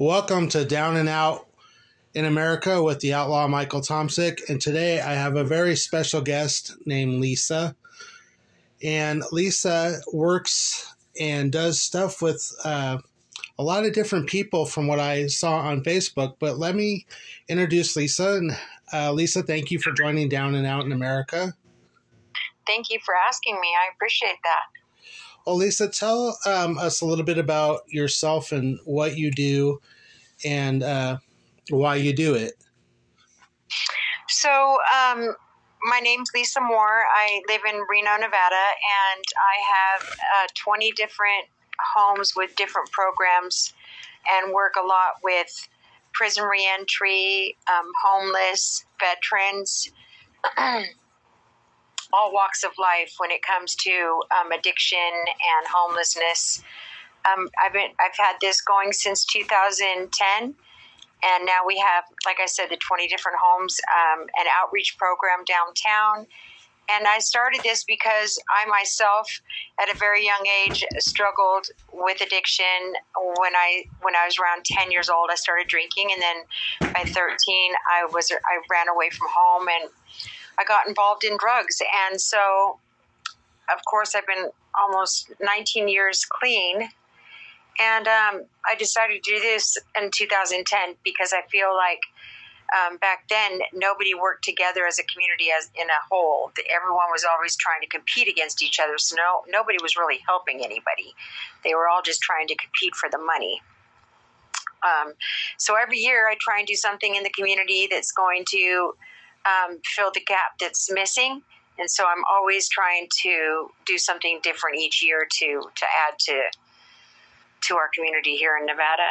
Welcome to Down and Out in America with the outlaw Michael Tomsik. And today I have a very special guest named Lisa. And Lisa works and does stuff with uh, a lot of different people from what I saw on Facebook. But let me introduce Lisa. And uh, Lisa, thank you for joining Down and Out in America. Thank you for asking me. I appreciate that. Lisa, tell um, us a little bit about yourself and what you do and uh, why you do it. So, um, my name's Lisa Moore. I live in Reno, Nevada, and I have uh, 20 different homes with different programs and work a lot with prison reentry, um, homeless, veterans. all walks of life when it comes to um, addiction and homelessness. Um, I've been I've had this going since 2010, and now we have, like I said, the 20 different homes, um, an outreach program downtown. And I started this because I myself, at a very young age, struggled with addiction. When I when I was around 10 years old, I started drinking, and then by 13, I was I ran away from home and I got involved in drugs. And so, of course, I've been almost 19 years clean. And um, I decided to do this in 2010 because I feel like um, back then nobody worked together as a community as in a whole. Everyone was always trying to compete against each other, so no, nobody was really helping anybody. They were all just trying to compete for the money. Um, so every year I try and do something in the community that's going to um, fill the gap that's missing. And so I'm always trying to do something different each year to to add to to our community here in Nevada.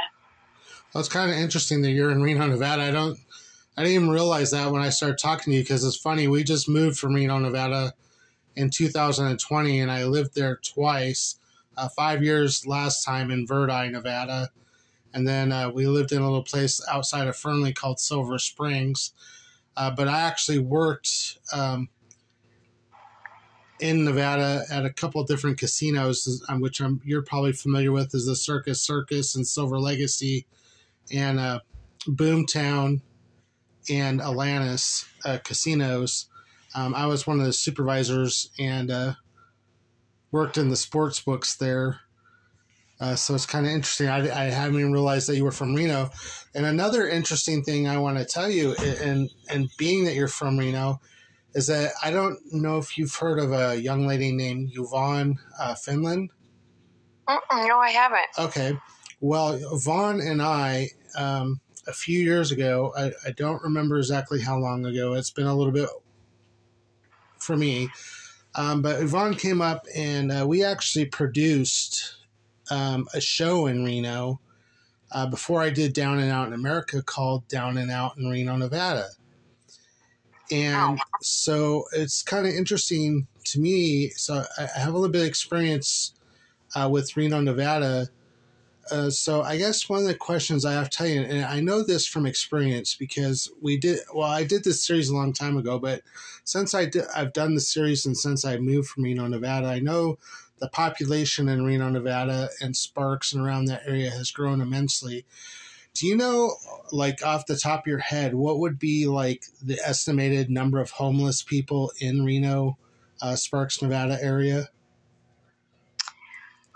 Well, it's kind of interesting that you're in Reno, Nevada. I don't, I didn't even realize that when I started talking to you because it's funny. We just moved from Reno, Nevada in 2020, and I lived there twice. Uh, five years last time in Verdi, Nevada, and then uh, we lived in a little place outside of Fernley called Silver Springs. Uh, but I actually worked um, in Nevada at a couple of different casinos, um, which I'm, you're probably familiar with, is the Circus Circus and Silver Legacy, and uh, Boomtown and Atlantis uh, casinos. Um, I was one of the supervisors and uh, worked in the sports books there. Uh, so it's kind of interesting. I, I haven't even realized that you were from Reno. And another interesting thing I want to tell you, and and being that you're from Reno, is that I don't know if you've heard of a young lady named Yvonne uh, Finland. Mm-mm, no, I haven't. Okay. Well, Yvonne and I, um, a few years ago, I, I don't remember exactly how long ago. It's been a little bit for me. Um, but Yvonne came up and uh, we actually produced um, a show in Reno uh, before I did Down and Out in America called Down and Out in Reno, Nevada. And so it's kind of interesting to me. So I have a little bit of experience uh, with Reno, Nevada. Uh, so I guess one of the questions I have to tell you, and I know this from experience because we did. Well, I did this series a long time ago, but since I did, I've done the series and since I moved from Reno, Nevada, I know the population in Reno, Nevada, and Sparks and around that area has grown immensely. Do you know, like off the top of your head, what would be like the estimated number of homeless people in Reno, uh, Sparks, Nevada area?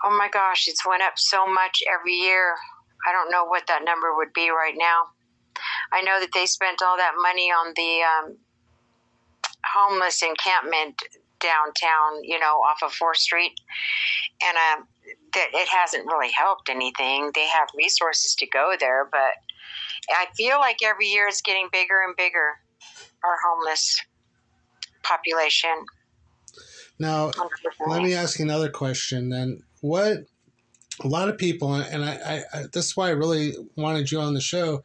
Oh my gosh, it's went up so much every year. I don't know what that number would be right now. I know that they spent all that money on the um, homeless encampment downtown, you know, off of Fourth Street, and uh, that it hasn't really helped anything. They have resources to go there, but I feel like every year it's getting bigger and bigger. Our homeless population. Now, let me ask you another question. Then, what a lot of people, and I, I, I this is why I really wanted you on the show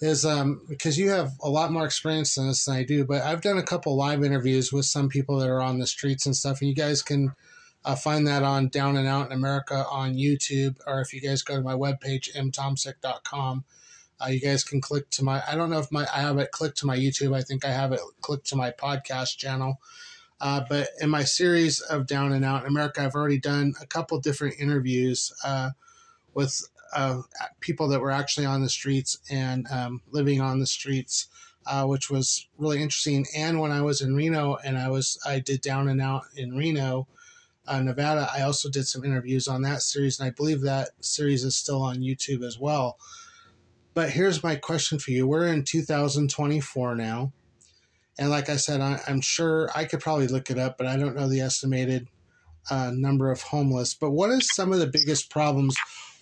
is um, because you have a lot more experience than this than I do. But I've done a couple live interviews with some people that are on the streets and stuff, and you guys can uh, find that on Down and Out in America on YouTube, or if you guys go to my webpage, mtomsik.com, uh, you guys can click to my, I don't know if my, I have it clicked to my YouTube. I think I have it clicked to my podcast channel. Uh, but in my series of Down and Out in America, I've already done a couple different interviews uh, with uh, people that were actually on the streets and um, living on the streets, uh, which was really interesting. And when I was in Reno and I was I did down and out in Reno, uh, Nevada, I also did some interviews on that series, and I believe that series is still on YouTube as well. But here's my question for you: We're in 2024 now. And like I said, I, am sure I could probably look it up, but I don't know the estimated uh, number of homeless. But what is some of the biggest problems?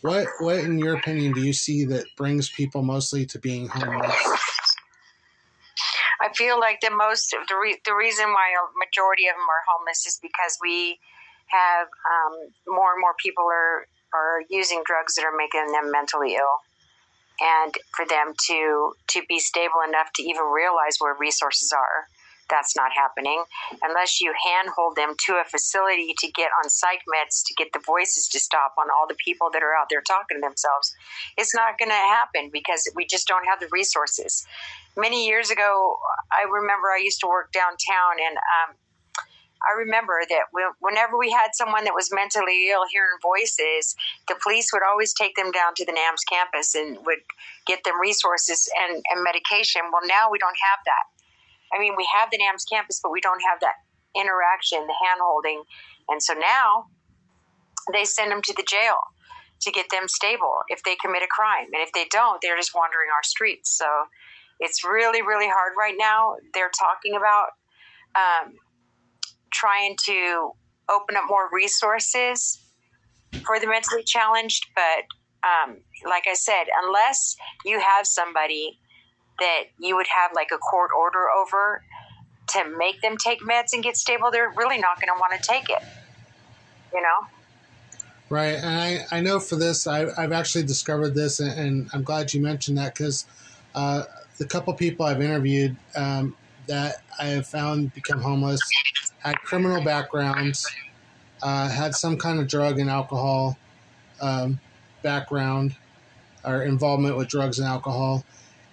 What, what, in your opinion, do you see that brings people mostly to being homeless? I feel like the most the, re, the reason why a majority of them are homeless is because we have um, more and more people are are using drugs that are making them mentally ill and for them to to be stable enough to even realize where resources are that's not happening unless you handhold them to a facility to get on psych meds to get the voices to stop on all the people that are out there talking to themselves it's not going to happen because we just don't have the resources many years ago i remember i used to work downtown and um, I remember that whenever we had someone that was mentally ill hearing voices, the police would always take them down to the NAMS campus and would get them resources and, and medication. Well, now we don't have that. I mean, we have the NAMS campus, but we don't have that interaction, the hand holding. And so now they send them to the jail to get them stable if they commit a crime. And if they don't, they're just wandering our streets. So it's really, really hard right now. They're talking about um, trying to open up more resources for the mentally challenged. But um, like I said, unless you have somebody that you would have like a court order over to make them take meds and get stable, they're really not going to want to take it. You know? Right. And I, I know for this, I, have actually discovered this, and, and, I'm glad you mentioned that because uh, the couple people I've interviewed um, that I have found become homeless had criminal backgrounds, uh, had some kind of drug and alcohol um, background or involvement with drugs and alcohol.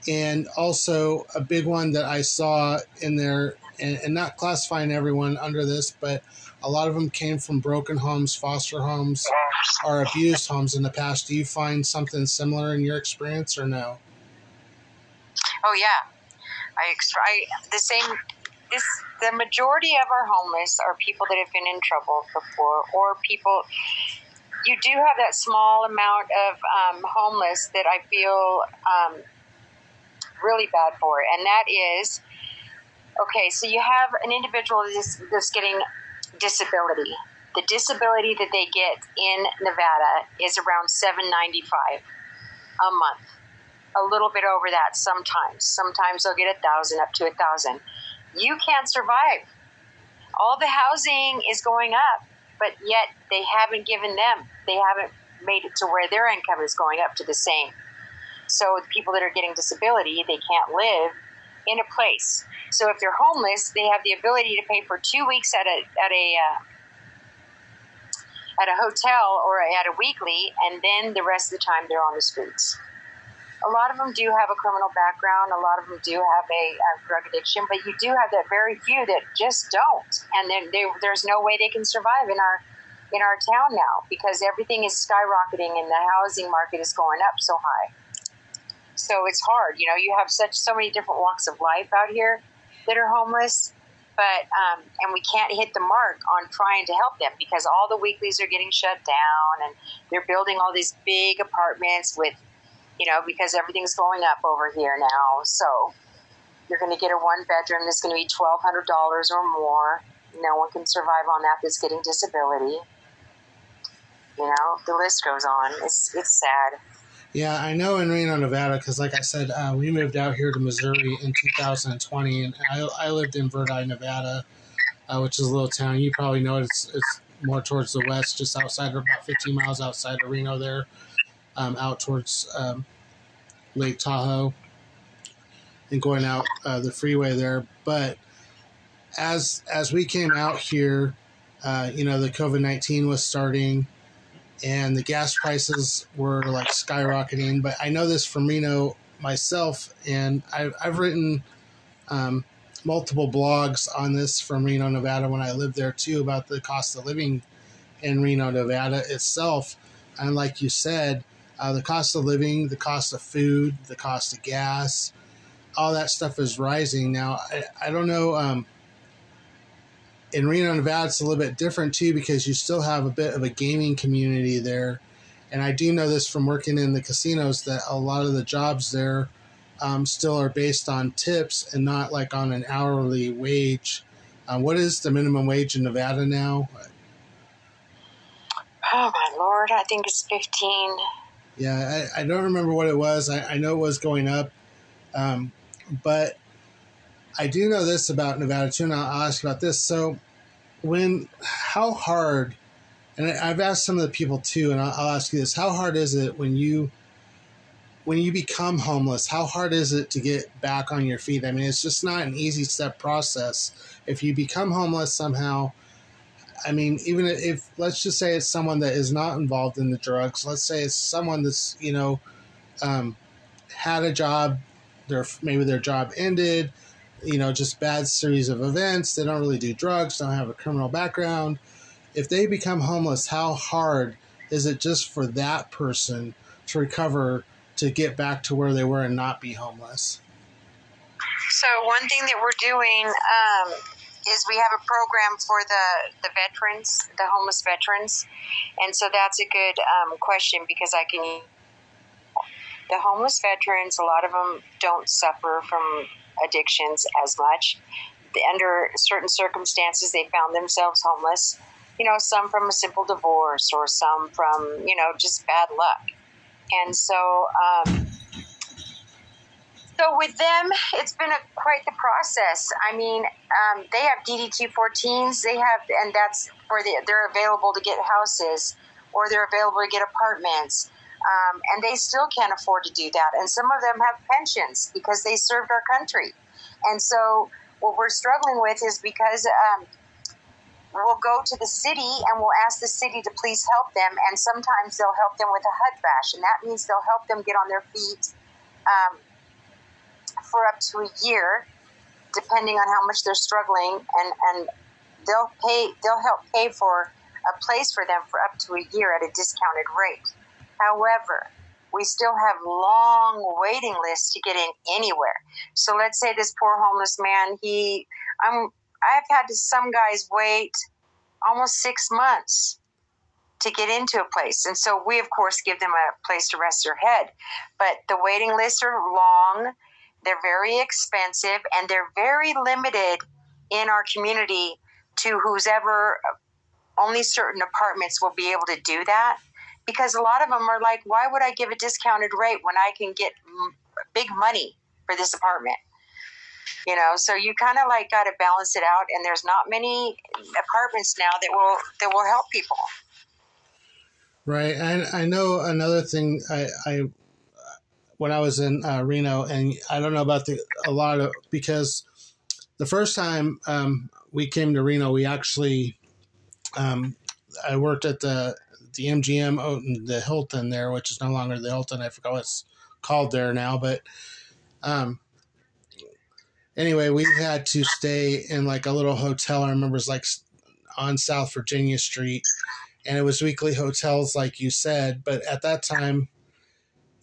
And also, a big one that I saw in there, and, and not classifying everyone under this, but a lot of them came from broken homes, foster homes, or abused homes in the past. Do you find something similar in your experience or no? Oh, yeah. I, I the same this the majority of our homeless are people that have been in trouble before or people you do have that small amount of um, homeless that I feel um, really bad for, and that is okay. So you have an individual that's, that's getting disability. The disability that they get in Nevada is around seven ninety five a month, a little bit over that sometimes. Sometimes they'll get a thousand, up to a thousand you can't survive. All the housing is going up, but yet they haven't given them, they haven't made it to where their income is going up to the same. So the people that are getting disability, they can't live in a place. So if they're homeless, they have the ability to pay for two weeks at a at a uh, at a hotel or at a weekly, and then the rest of the time they're on the streets a lot of them do have a criminal background. A lot of them do have a, a drug addiction, but you do have that very few that just don't, and then they, there's no way they can survive in our in our town now because everything is skyrocketing and the housing market is going up so high. So it's hard, you know. You have such so many different walks of life out here that are homeless, but um, and we can't hit the mark on trying to help them because all the weeklies are getting shut down and they're building all these big apartments with you know, because everything's going up over here now. So you're going to get a one bedroom that's going to be $1,200 or more. No one can survive on that that's getting disability. You know, the list goes on. It's, it's sad. Yeah, I know in Reno, Nevada, because like I said, uh, we moved out here to Missouri in 2020, and I, I lived in Verdi, Nevada, uh, which is a little town. You probably know it. It's, it's more towards the west, just outside, about 15 miles outside of Reno there um, out towards um, Lake Tahoe and going out uh, the freeway there. But as as we came out here, uh, you know, the COVID nineteen was starting, and the gas prices were like skyrocketing. But I know this from Reno myself, and I've, I've written um, multiple blogs on this from Reno, Nevada, when I lived there too, about the cost of living in Reno, Nevada itself. And like you said, uh, the cost of living, the cost of food, the cost of gas, all that stuff is rising now. I, I don't know. Um, in Reno, Nevada, it's a little bit different too because you still have a bit of a gaming community there. And I do know this from working in the casinos that a lot of the jobs there um, still are based on tips and not like on an hourly wage. Uh, what is the minimum wage in Nevada now? Oh my lord, I think it's fifteen. Yeah, I, I don't remember what it was. I, I know it was going up, um, but I do know this about Nevada too, and I'll, ask about this. So, when how hard, and I've asked some of the people too, and I'll, I'll ask you this: How hard is it when you when you become homeless? How hard is it to get back on your feet? I mean, it's just not an easy step process. If you become homeless somehow, I mean, even if let's just say it's someone that is not involved in the drugs, let's say it's someone that's you know um, had a job, their maybe their job ended, you know, just bad series of events. They don't really do drugs, don't have a criminal background. If they become homeless, how hard is it just for that person to recover to get back to where they were and not be homeless? So one thing that we're doing um, is we have a program for the the veterans, the homeless veterans, and so that's a good um, question because I can. The homeless veterans, a lot of them don't suffer from addictions as much. Under certain circumstances, they found themselves homeless. You know, some from a simple divorce, or some from you know just bad luck. And so, um, so with them, it's been a, quite the process. I mean, um, they have DD-214s. They have, and that's for the they're available to get houses, or they're available to get apartments. Um, and they still can't afford to do that. And some of them have pensions because they served our country. And so, what we're struggling with is because um, we'll go to the city and we'll ask the city to please help them, and sometimes they'll help them with a HUD-VASH, and that means they'll help them get on their feet um, for up to a year, depending on how much they're struggling, and and they'll pay they'll help pay for a place for them for up to a year at a discounted rate. However, we still have long waiting lists to get in anywhere. So let's say this poor homeless man, he, I'm, I've had some guys wait almost six months to get into a place. And so we, of course, give them a place to rest their head. But the waiting lists are long, they're very expensive, and they're very limited in our community to who's ever, uh, only certain apartments will be able to do that because a lot of them are like, why would I give a discounted rate when I can get big money for this apartment? You know, so you kind of like got to balance it out, and there's not many apartments now that will that will help people. Right, and I know another thing. I, I when I was in uh, Reno, and I don't know about the a lot of because the first time um, we came to Reno, we actually um, I worked at the the MGM in the Hilton there, which is no longer the Hilton. I forgot what it's called there now, but um, anyway, we had to stay in like a little hotel. I remember it was like on South Virginia Street, and it was weekly hotels, like you said. But at that time,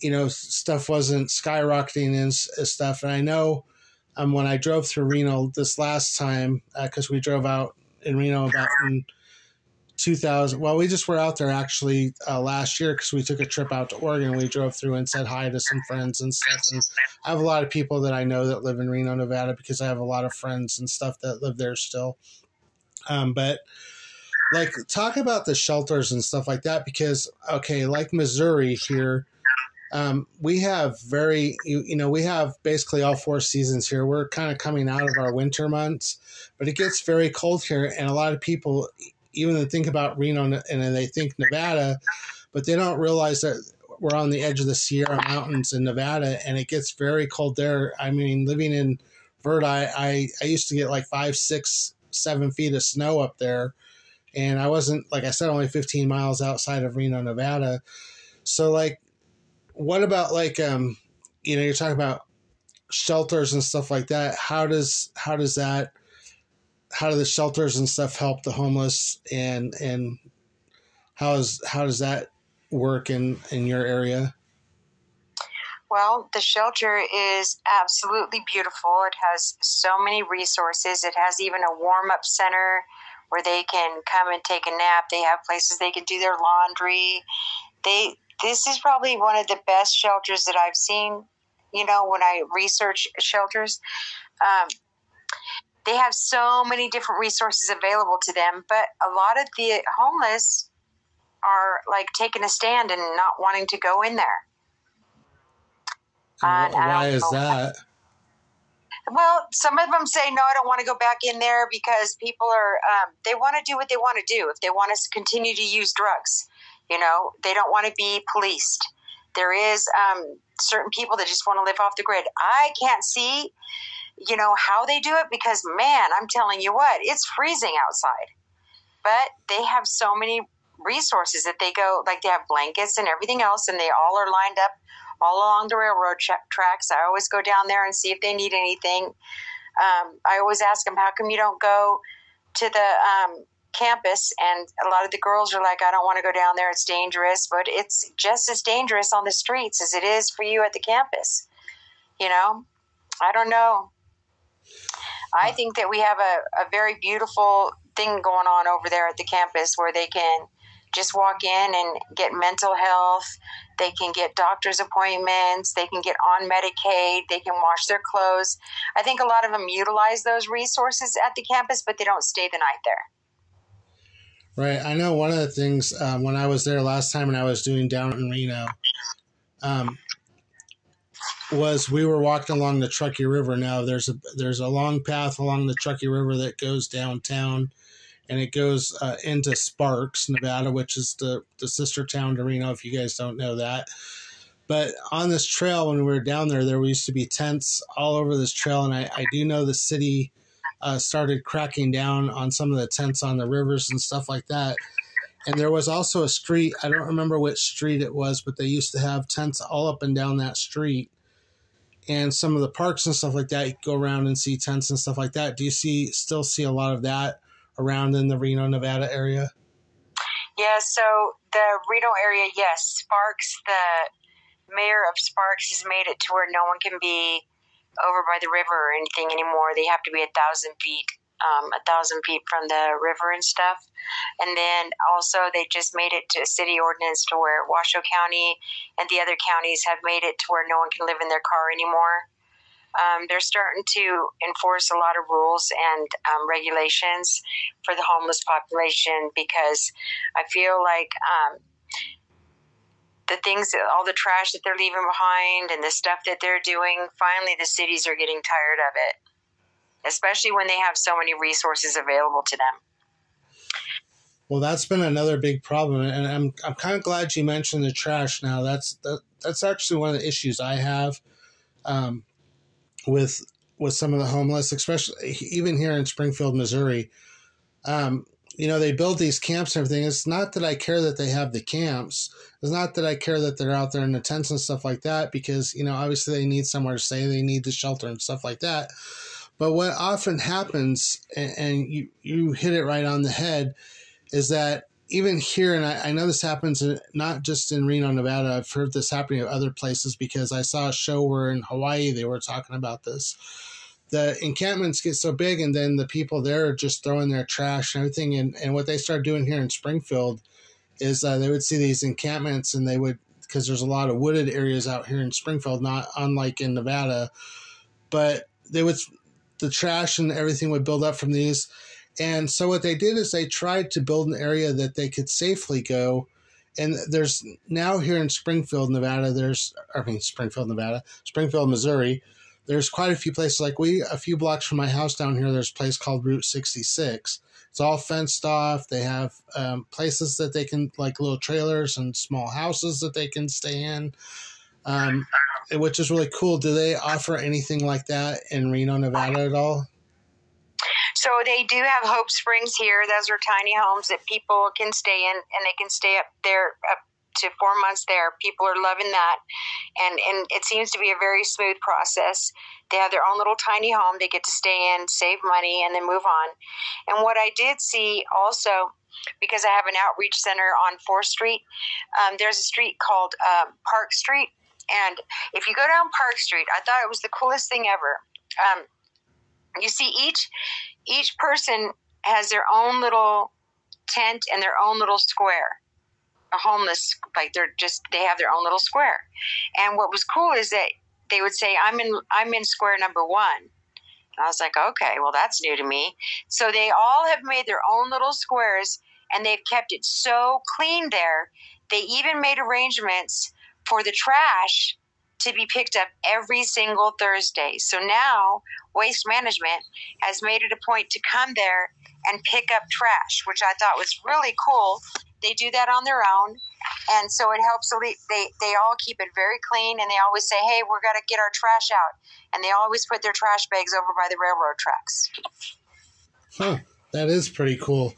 you know, stuff wasn't skyrocketing and stuff. And I know um, when I drove through Reno this last time, because uh, we drove out in Reno about in 2000. Well, we just were out there actually uh, last year because we took a trip out to Oregon. We drove through and said hi to some friends and stuff. And I have a lot of people that I know that live in Reno, Nevada, because I have a lot of friends and stuff that live there still. Um, but like, talk about the shelters and stuff like that because, okay, like Missouri here. Um, we have very, you, you know, we have basically all four seasons here. We're kind of coming out of our winter months, but it gets very cold here, and a lot of people, even think about Reno and then they think Nevada, but they don't realize that we're on the edge of the Sierra Mountains in Nevada, and it gets very cold there. I mean, living in Verdi, I, I used to get like five, six, seven feet of snow up there, and I wasn't like I said only 15 miles outside of Reno, Nevada. So like, what about like um, you know, you're talking about shelters and stuff like that. How does how does that how do the shelters and stuff help the homeless and and how is how does that work in in your area? Well, the shelter is absolutely beautiful. It has so many resources. It has even a warm up center where they can come and take a nap. They have places they can do their laundry. They this is probably one of the best shelters that I've seen. You know, when I research shelters, um, they have so many different resources available to them. But a lot of the homeless are like taking a stand and not wanting to go in there. why is that? Well, some of them say, no, I don't want to go back in there because people are, um, they want to do what they want to do. If they want to continue to use drugs, you know, they don't want to be policed. There is um, certain people that just want to live off the grid. I can't see, you know, how they do it because, man, I'm telling you what, it's freezing outside. But they have so many resources that they go, like they have blankets and everything else, and they all are lined up all along the railroad tra- tracks. I always go down there and see if they need anything. Um, I always ask them, how come you don't go to the um, campus? And a lot of the girls are like, I don't want to go down there. It's dangerous. But it's just as dangerous on the streets as it is for you at the campus. You know, I don't know. I think that we have a, a very beautiful thing going on over there at the campus where they can just walk in and get mental health. They can get doctor's appointments. They can get on Medicaid. They can wash their clothes. I think a lot of them utilize those resources at the campus, but they don't stay the night there. Right. I know one of the things um, when I was there last time and I was doing down in Reno um, was we were walking along the Truckee River. Now there's a there's a long path along the Truckee River that goes downtown and it goes uh, into Sparks, Nevada, which is the, the sister town to Reno, if you guys don't know that. But on this trail, when we were down there, there used to be tents all over this trail. And I, I do know the city uh, started cracking down on some of the tents on the rivers and stuff like that. And there was also a street, I don't remember which street it was, but they used to have tents all up and down that street. And some of the parks and stuff like that, you go around and see tents and stuff like that. Do you see still see a lot of that around in the Reno, Nevada area? Yeah, so the Reno area, yes, Sparks, the mayor of Sparks has made it to where no one can be over by the river or anything anymore. They have to be a thousand feet, um, a thousand feet from the river and stuff. And then also they just made it to a city ordinance to where Washoe County and the other counties have made it to where no one can live in their car anymore um, they're starting to enforce a lot of rules and um, regulations for the homeless population because I feel like um, the things, all the trash that they're leaving behind and the stuff that they're doing, finally the cities are getting tired of it, especially when they have so many resources available to them. Well, that's been another big problem, and I'm I'm kind of glad you mentioned the trash. Now, that's that, that's actually one of the issues I have. Um, with with some of the homeless, especially even here in Springfield, Missouri. Um, you know, they build these camps and everything. It's not that I care that they have the camps. It's not that I care that they're out there in the tents and stuff like that, because, you know, obviously they need somewhere to stay, they need the shelter and stuff like that. But what often happens, and, and you, you hit it right on the head, is that even here, and I, I, know this happens not just in Reno, Nevada. I've heard this happening at other places because I saw a show where in Hawaii they were talking about this. The encampments get so big, and then the people there are just throwing their trash and everything. And, and what they start doing here in Springfield is uh, they would see these encampments, and they would because there's a lot of wooded areas out here in Springfield, not unlike in Nevada. But they would the trash and everything would build up from these and so what they did is they tried to build an area that they could safely go. And there's now here in Springfield, Nevada, there's, I mean, Springfield, Nevada, Springfield, Missouri, there's quite a few places. Like we, a few blocks from my house down here, there's a place called Route 66. It's all fenced off. They have um, places that they can, like little trailers and small houses that they can stay in, um, which is really cool. Do they offer anything like that in Reno, Nevada at all? So they do have Hope Springs here. Those are tiny homes that people can stay in, and they can stay up there up to four months there. People are loving that, and and it seems to be a very smooth process. They have their own little tiny home. They get to stay in, save money, and then move on. And what I did see also because I have an outreach center on 4th Street. Um, there's a street called uh, Park Street. And if you go down Park Street, I thought it was the coolest thing ever. Um, you see, each each person has their own little tent and their own little square. A homeless, like they're just they have their own little square. And what was cool is that they would say, "I'm in I'm in square number one." I was like, okay, well, that's new to me. So they all have made their own little squares and they've kept it so clean there. They even made arrangements for the trash to be picked up every single Thursday. So now Waste Management has made it a point to come there and pick up trash, which I thought was really cool. They do that on their own. And so it helps. They, they all keep it very clean and they always say, hey, we're going to get our trash out. And they always put their trash bags over by the railroad tracks. Huh. That is pretty cool.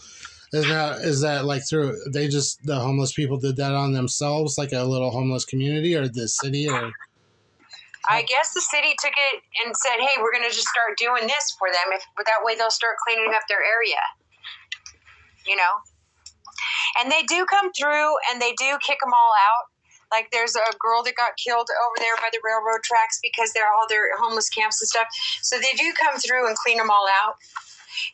Is that is that like through they just the homeless people did that on themselves, like a little homeless community, or the city, or? I guess the city took it and said, "Hey, we're going to just start doing this for them. If that way, they'll start cleaning up their area." You know, and they do come through and they do kick them all out. Like there's a girl that got killed over there by the railroad tracks because they're all their homeless camps and stuff. So they do come through and clean them all out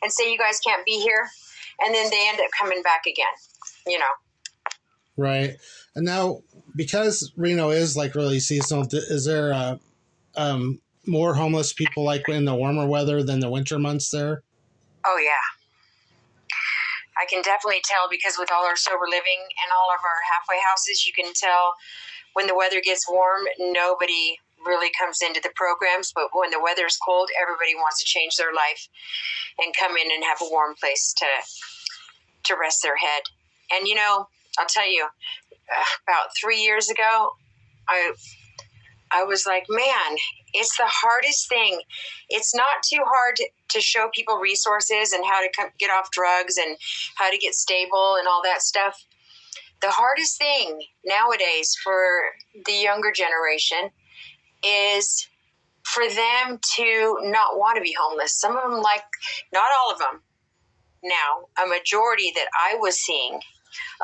and say you guys can't be here, and then they end up coming back again. You know. Right. And now, because Reno is like really seasonal, is there uh, um, more homeless people like in the warmer weather than the winter months there? Oh yeah, I can definitely tell because with all our sober living and all of our halfway houses, you can tell when the weather gets warm, nobody really comes into the programs. But when the weather is cold, everybody wants to change their life and come in and have a warm place to to rest their head. And you know, I'll tell you, uh, about three years ago, I I was like, man, it's the hardest thing. It's not too hard to, show people resources and how to get off drugs and how to get stable and all that stuff. The hardest thing nowadays for the younger generation is for them to not want to be homeless. Some of them, like, not all of them. Now, a majority that I was seeing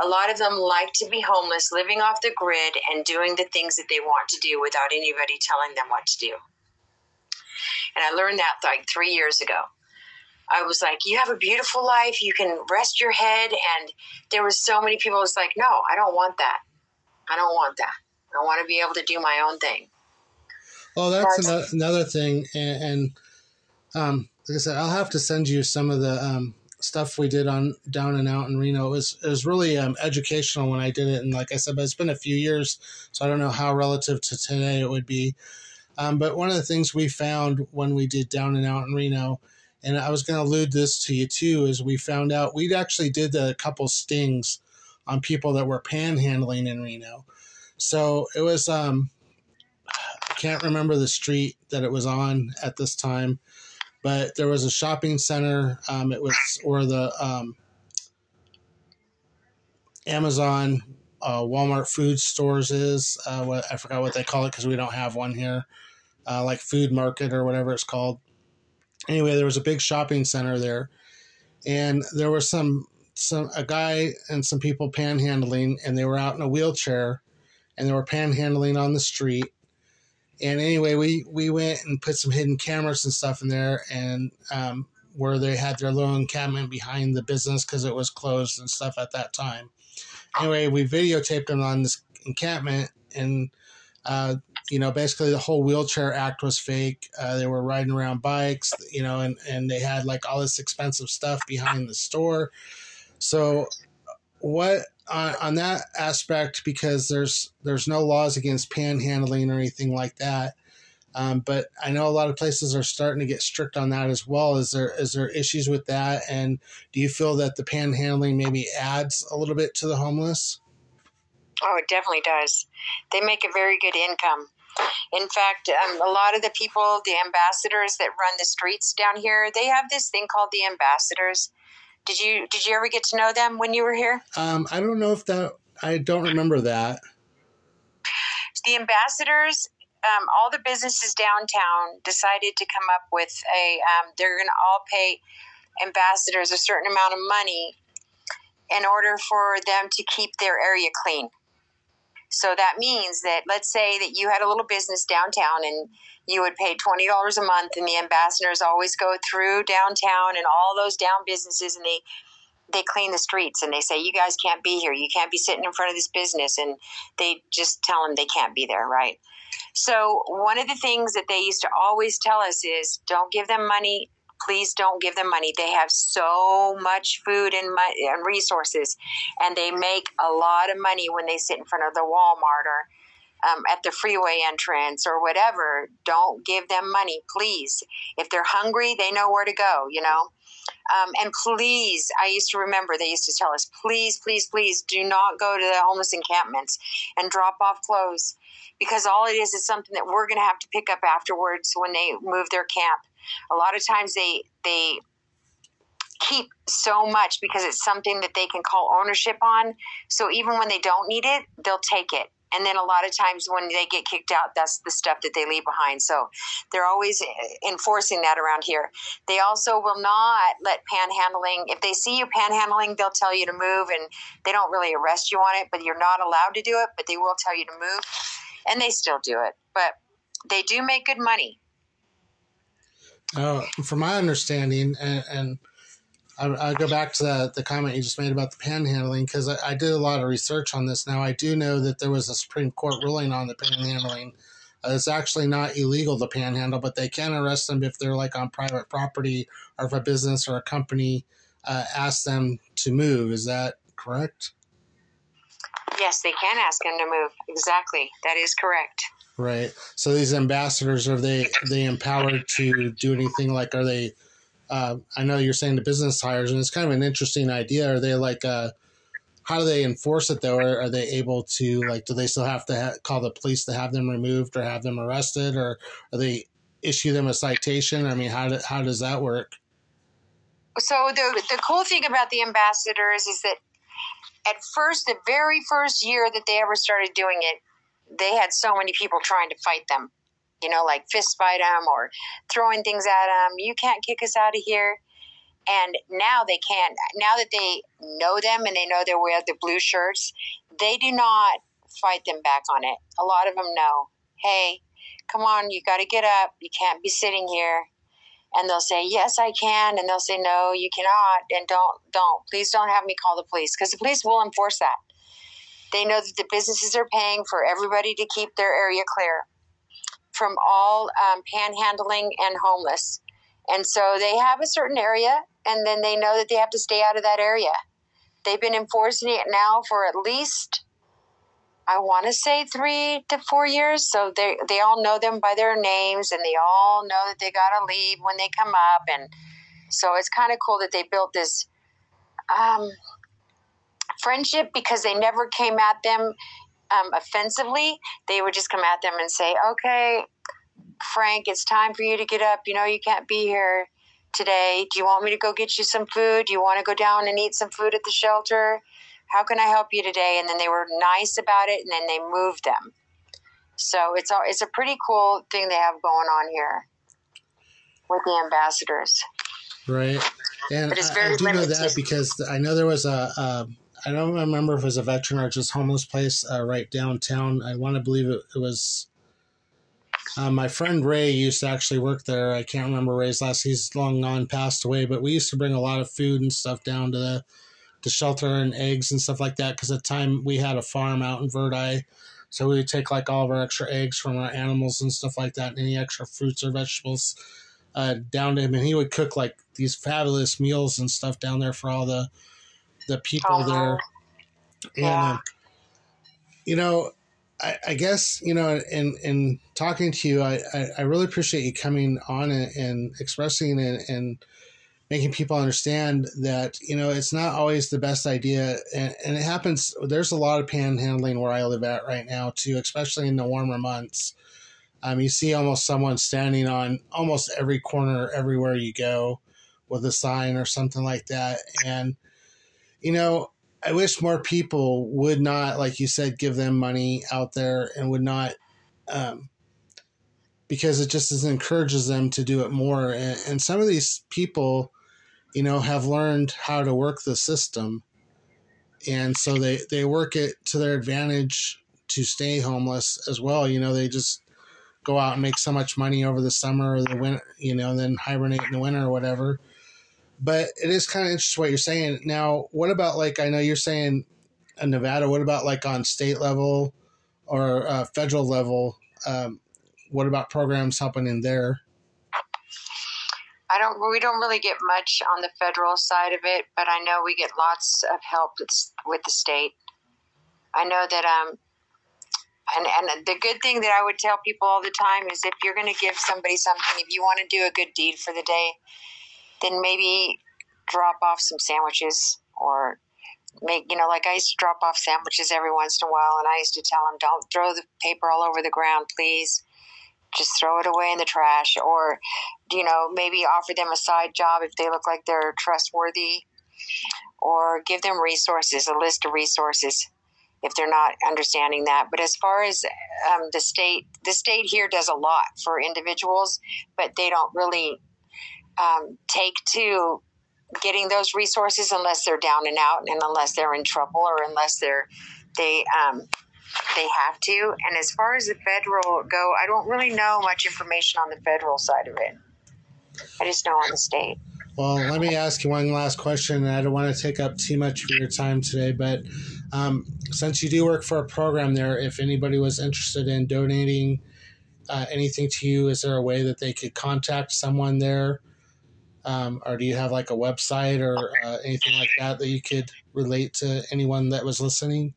a lot of them like to be homeless, living off the grid, and doing the things that they want to do without anybody telling them what to do. And I learned that like three years ago. I was like, you have a beautiful life. You can rest your head. And there was so many people was like, no, I don't want that. I don't want that. I want to be able to do my own thing. Oh, that's another, another thing. And, and um, like I said, I'll have to send you some of the um, stuff we did on down and out in Reno. It was it was really um, educational when I did it, and like I said, but it's been a few years, so I don't know how relative to today it would be. Um, but one of the things we found when we did down and out in Reno, and I was going to allude this to you too, is we found out we actually did a couple stings on people that were panhandling in Reno. So it was um, can't remember the street that it was on at this time but there was a shopping center. Um, it was or the um, Amazon, uh, Walmart food stores is. Uh, what I forgot what they call it because we don't have one here, uh, like food market or whatever it's called. Anyway, there was a big shopping center there, and there was some some a guy and some people panhandling, and they were out in a wheelchair, and they were panhandling on the street and anyway, we we went and put some hidden cameras and stuff in there, and um, where they had their little encampment behind the business because it was closed and stuff at that time. Anyway, we videotaped them on this encampment, and uh, you know, basically the whole wheelchair act was fake. Uh, they were riding around bikes, you know, and and they had like all this expensive stuff behind the store. So, what on, on that aspect because there's there's no laws against panhandling or anything like that. Um, but I know a lot of places are starting to get strict on that as well. Is there is there issues with that? And do you feel that the panhandling maybe adds a little bit to the homeless? Oh, it definitely does. They make a very good income. In fact, um, a lot of the people, the ambassadors that run the streets down here, they have this thing called the ambassadors did you did you ever get to know them when you were here? Um, I don't know if that I don't remember that. The ambassadors, um, all the businesses downtown decided to come up with a. Um, they're going to all pay ambassadors a certain amount of money, in order for them to keep their area clean. So that means that let's say that you had a little business downtown and you would pay $20 a month and the ambassadors always go through downtown and all those down businesses and they they clean the streets and they say you guys can't be here. You can't be sitting in front of this business. And they just tell them they can't be there right? So one of the things that they used to always tell us is don't give them money please don't give them money. They have so much food and, and resources, and they make a lot of money when they sit in front of the Walmart or um, at the freeway entrance or whatever. Don't give them money, please. If they're hungry, they know where to go, you know? Um, and please, I used to remember they used to tell us, please, please, please do not go to the homeless encampments and drop off clothes because all it is is something that we're going to have to pick up afterwards when they move their camp a lot of times they they keep so much because it's something that they can call ownership on. So even when they don't need it, they'll take it. And then a lot of times when they get kicked out, that's the stuff that they leave behind. So they're always enforcing that around here. They also will not let panhandling, if they see you panhandling, they'll tell you to move and they don't really arrest you on it, but you're not allowed to do it, but they will tell you to move. And they still do it. But they do make good money. Uh, from my understanding, and, and I, I, go back to the, the comment you just made about the panhandling because I, I, did a lot of research on this. Now I do know that there was a Supreme Court ruling on the panhandling. Uh, it's actually not illegal to panhandle, but they can arrest them if they're like on private property or if a business or a company uh, asks them to move. Is that correct? Yes, they can ask them to move. Exactly. That is correct. Right. So these ambassadors are they they empowered to do anything like are they? Uh, I know you're saying the business hires, and it's kind of an interesting idea. Are they like uh, how do they enforce it though? Are, are they able to like? Do they still have to ha- call the police to have them removed or have them arrested, or are they issue them a citation? I mean, how do, how does that work? So the the cool thing about the ambassadors is that at first, the very first year that they ever started doing it, they had so many people trying to fight them, you know, like fist fight them or throwing things at them. You can't kick us out of here. And now they can't. Now that they know them and they know they wear the blue shirts, they do not fight them back on it. A lot of them know, hey, come on, you got to get up. You can't be sitting here. And they'll say, yes, I can. And they'll say, no, you cannot. And don't, don't, please don't have me call the police because the police will enforce that. They know that the businesses are paying for everybody to keep their area clear from all um, panhandling and homeless. And so they have a certain area, and then they know that they have to stay out of that area. They've been enforcing it now for at least, I want to say, three to four years. So they they all know them by their names, and they all know that they got to leave when they come up. And so it's kind of cool that they built this um, friendship because they never came at them um, offensively. They would just come at them and say, okay, Frank, it's time for you to get up. You know, you can't be here today. Do you want me to go get you some food? Do you want to go down and eat some food at the shelter? How can I help you today? And then they were nice about it and then they moved them. So it's a, it's a pretty cool thing they have going on here with the ambassadors. Right. And I, I, do know that because I know there was a, a I don't remember if it was a veteran or just homeless place uh, right downtown. I want to believe it, it was. Uh, my friend Ray used to actually work there. I can't remember Ray's last. He's long gone, passed away. But we used to bring a lot of food and stuff down to the, the shelter and eggs and stuff like that. Because at the time we had a farm out in Verdi, so we would take like all of our extra eggs from our animals and stuff like that, and any extra fruits or vegetables uh, down to him, and he would cook like these fabulous meals and stuff down there for all the the people uh-huh. there. And, yeah. uh, you know, I, I, guess, you know, in, in talking to you, I, I, I really appreciate you coming on and, and expressing and, and, making people understand that, you know, it's not always the best idea. And, and it happens, there's a lot of panhandling where I live at right now, too, especially in the warmer months. Um, you see almost someone standing on almost every corner everywhere you go with a sign or something like that. And you know, I wish more people would not, like you said, give them money out there and would not, um, because it just encourages them to do it more. And, and, some of these people, you know, have learned how to work the system. and so they they work it to their advantage to stay homeless as well. You know, they just go out and make so much money over the summer or the winter, you know, and then hibernate in the winter or whatever. But it is kind of interesting what you're saying. Now, what about like I know you're saying in Nevada. What about like on state level or uh, federal level? Um, what about programs helping in there? I don't. We don't really get much on the federal side of it, but I know we get lots of help with the state. I know that um, and and the good thing that I would tell people all the time is if you're going to give somebody something, if you want to do a good deed for the day, then maybe drop off some sandwiches or make you know like I used to drop off sandwiches every once in a while, and I used to tell them don't throw the paper all over the ground, please. Just throw it away in the trash, or you know maybe offer them a side job if they look like they're trustworthy, or give them resources, a list of resources if they're not understanding that. But as far as um, the state, the state here does a lot for individuals, but they don't really um, take to getting those resources unless they're down and out and unless they're in trouble or unless they're they um, they have to. And as far as the federal go, I don't really know much information on the federal side of it. I just know on the state. Well, let me ask you one last question. I don't want to take up too much of your time today, but um, since you do work for a program there, if anybody was interested in donating uh, anything to you, is there a way that they could contact someone there? Um, or do you have like a website or uh, anything like that that you could relate to anyone that was listening?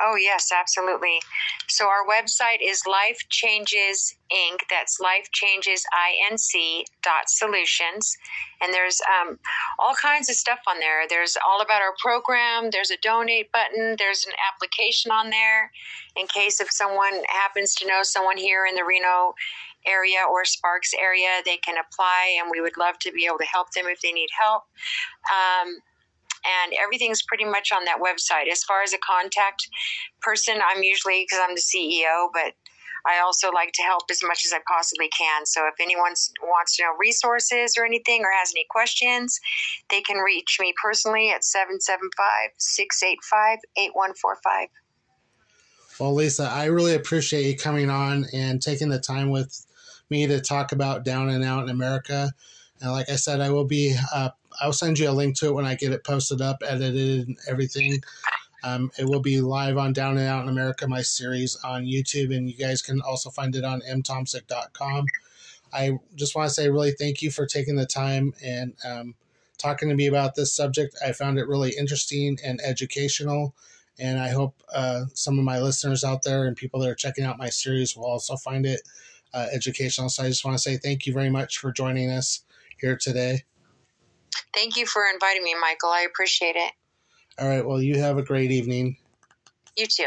Oh, yes, absolutely. So our website is Life Changes Inc. That's Life Changes Inc. dot solutions. And there's um, all kinds of stuff on there. There's all about our program. There's a donate button. There's an application on there in case if someone happens to know someone here in the Reno area or Sparks area, they can apply, and we would love to be able to help them if they need help. Um, and everything's pretty much on that website. As far as a contact person, I'm usually because I'm the CEO, but I also like to help as much as I possibly can. So if anyone wants to know resources or anything or has any questions, they can reach me personally at 775 685 8145. Well, Lisa, I really appreciate you coming on and taking the time with me to talk about Down and Out in America. And like I said, I will be uh, I'll send you a link to it when I get it posted up, edited, and everything. Um, it will be live on Down and Out in America, my series on YouTube, and you guys can also find it on mtomsik.com. I just want to say really thank you for taking the time and um, talking to me about this subject. I found it really interesting and educational, and I hope uh, some of my listeners out there and people that are checking out my series will also find it uh, educational. So I just want to say thank you very much for joining us here today. Thank you for inviting me, Michael. I appreciate it. All right. Well, you have a great evening. You too.